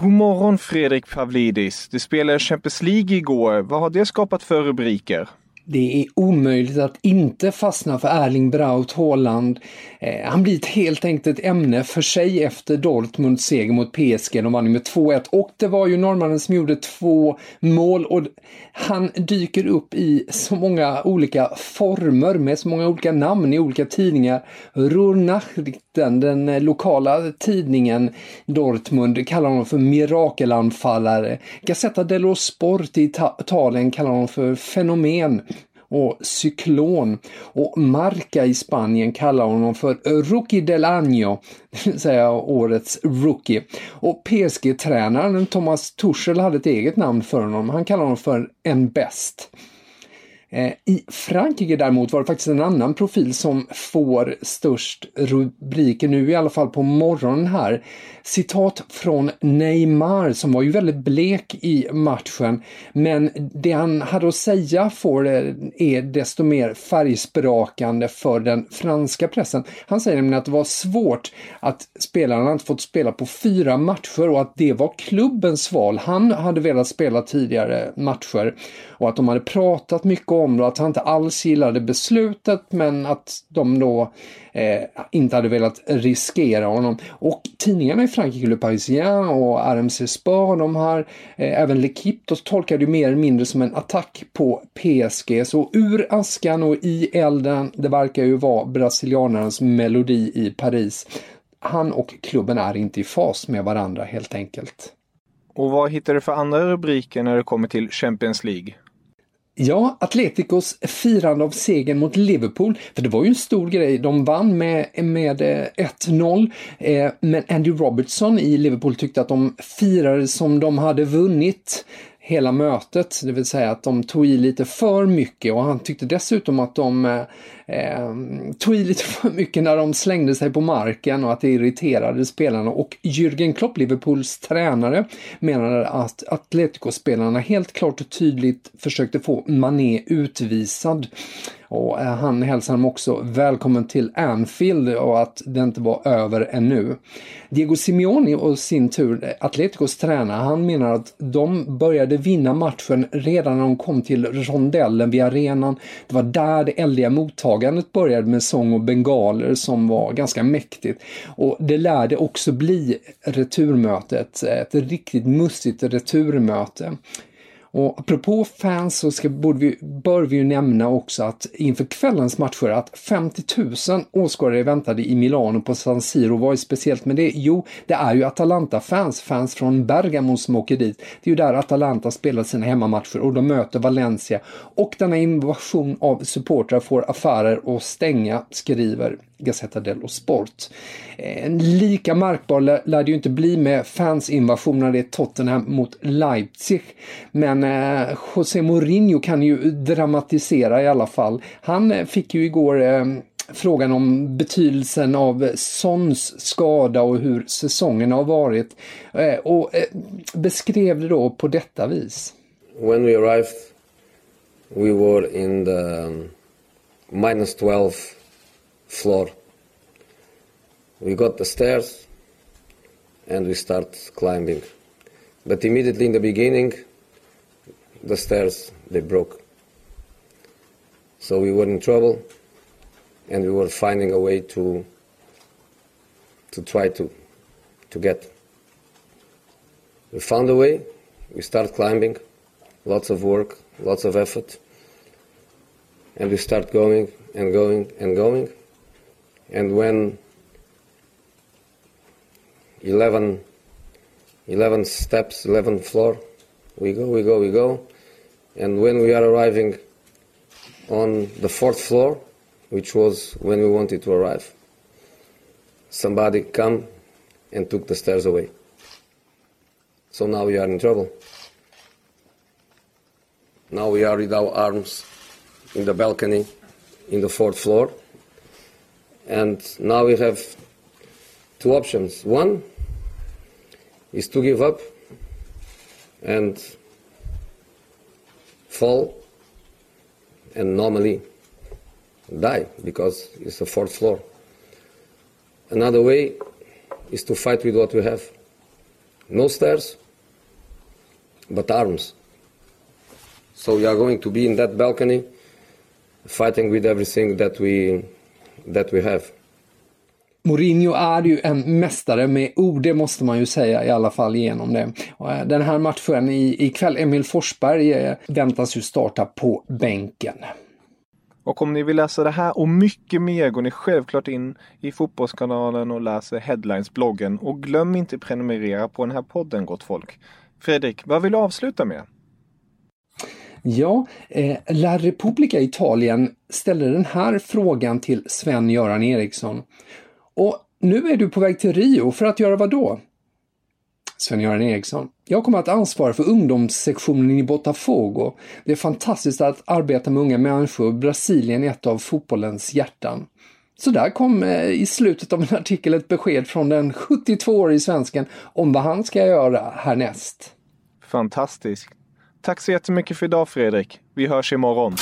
God morgon Fredrik Pavlidis. Du spelade Champions League igår. Vad har det skapat för rubriker? Det är omöjligt att inte fastna för Erling Braut Haaland. Eh, han blir helt enkelt ett ämne för sig efter Dortmunds seger mot PSG. De vann med 2-1 och det var ju norrmannen som gjorde två mål och han dyker upp i så många olika former med så många olika namn i olika tidningar. Ruhrnachrichten, den eh, lokala tidningen Dortmund, kallar honom för mirakelanfallare. Gazzetta dello Sport i Italien kallar honom för fenomen och cyklon. Och Marca i Spanien kallar honom för Rookie del Año, det vill säga årets rookie. Och PSG-tränaren Thomas Tuchel hade ett eget namn för honom. Han kallar honom för en bäst. Eh, I Frankrike däremot var det faktiskt en annan profil som får störst rubriker nu i alla fall på morgonen här. Citat från Neymar som var ju väldigt blek i matchen men det han hade att säga får eh, är desto mer färgsprakande för den franska pressen. Han säger nämligen att det var svårt att spelarna inte fått spela på fyra matcher och att det var klubbens val. Han hade velat spela tidigare matcher och att de hade pratat mycket om och att han inte alls gillade beslutet men att de då eh, inte hade velat riskera honom. Och tidningarna i Frankrike, Le Parisien och RMC Sport, de har eh, även L'Equipe, de tolkade ju mer eller mindre som en attack på PSG. Så ur askan och i elden, det verkar ju vara brasilianarens melodi i Paris. Han och klubben är inte i fas med varandra helt enkelt. Och vad hittar du för andra rubriker när det kommer till Champions League? Ja, Atleticos firande av segern mot Liverpool, för det var ju en stor grej. De vann med, med eh, 1-0, eh, men Andy Robertson i Liverpool tyckte att de firade som de hade vunnit hela mötet, det vill säga att de tog i lite för mycket. Och han tyckte dessutom att de eh, eh, tog i lite för mycket när de slängde sig på marken och att det irriterade spelarna och Jürgen Klopp, Liverpools tränare, menade att Atletico-spelarna helt klart och tydligt försökte få Mané utvisad. Och eh, han hälsar dem också välkommen till Anfield och att det inte var över ännu. Diego Simeone och sin tur, Atleticos tränare, han menar att de började vinna matchen redan när de kom till rondellen vid arenan. Det var där det eldiga mottagandet började med sång och bengaler som var ganska mäktigt. Och det lärde också bli returmötet, ett riktigt mustigt returmöte. Och apropå fans så ska, borde vi, bör vi ju nämna också att inför kvällens matcher att 50 000 åskådare väntade i Milano på San Siro. Vad är speciellt med det? Jo, det är ju Atalanta-fans, fans från Bergamo som åker dit. Det är ju där Atalanta spelar sina hemmamatcher och de möter Valencia. Och denna invasion av supportrar får affärer att stänga, skriver Gazzetta dello Sport. En lika märkbar lär det ju inte bli med fansinvasionen i Tottenham mot Leipzig. Men eh, José Mourinho kan ju dramatisera i alla fall. Han eh, fick ju igår eh, frågan om betydelsen av Sons skada och hur säsongen har varit eh, och eh, beskrev det då på detta vis. When we arrived we were in the um, minus 12 floor. We got the stairs and we start climbing. But immediately in the beginning the stairs they broke. So we were in trouble and we were finding a way to to try to to get. We found a way. We start climbing. Lots of work, lots of effort, and we start going and going and going. And when 11, 11 steps, 11 floor, we go, we go, we go. And when we are arriving on the fourth floor, which was when we wanted to arrive. Somebody come and took the stairs away. So now we are in trouble. Now we are with our arms in the balcony in the fourth floor. And now we have two options. One is to give up and fall and normally die because it's the fourth floor. Another way is to fight with what we have. No stairs, but arms. So we are going to be in that balcony fighting with everything that we, that we have. Mourinho är ju en mästare med ord, det måste man ju säga i alla fall genom det. Eh, den här matchen ikväll, Emil Forsberg eh, väntas ju starta på bänken. Och om ni vill läsa det här och mycket mer går ni självklart in i Fotbollskanalen och läser Headlines-bloggen. Och glöm inte prenumerera på den här podden gott folk. Fredrik, vad vill du avsluta med? Ja, eh, La Repubblica Italien ställer den här frågan till Sven-Göran Eriksson. Och nu är du på väg till Rio för att göra vad då? Sven-Göran Eriksson. Jag kommer att ansvara för ungdomssektionen i Botafogo. Det är fantastiskt att arbeta med unga människor. Brasilien är ett av fotbollens hjärtan. Så där kom eh, i slutet av en artikel ett besked från den 72-årige svensken om vad han ska göra härnäst. Fantastiskt. Tack så jättemycket för idag Fredrik. Vi hörs imorgon.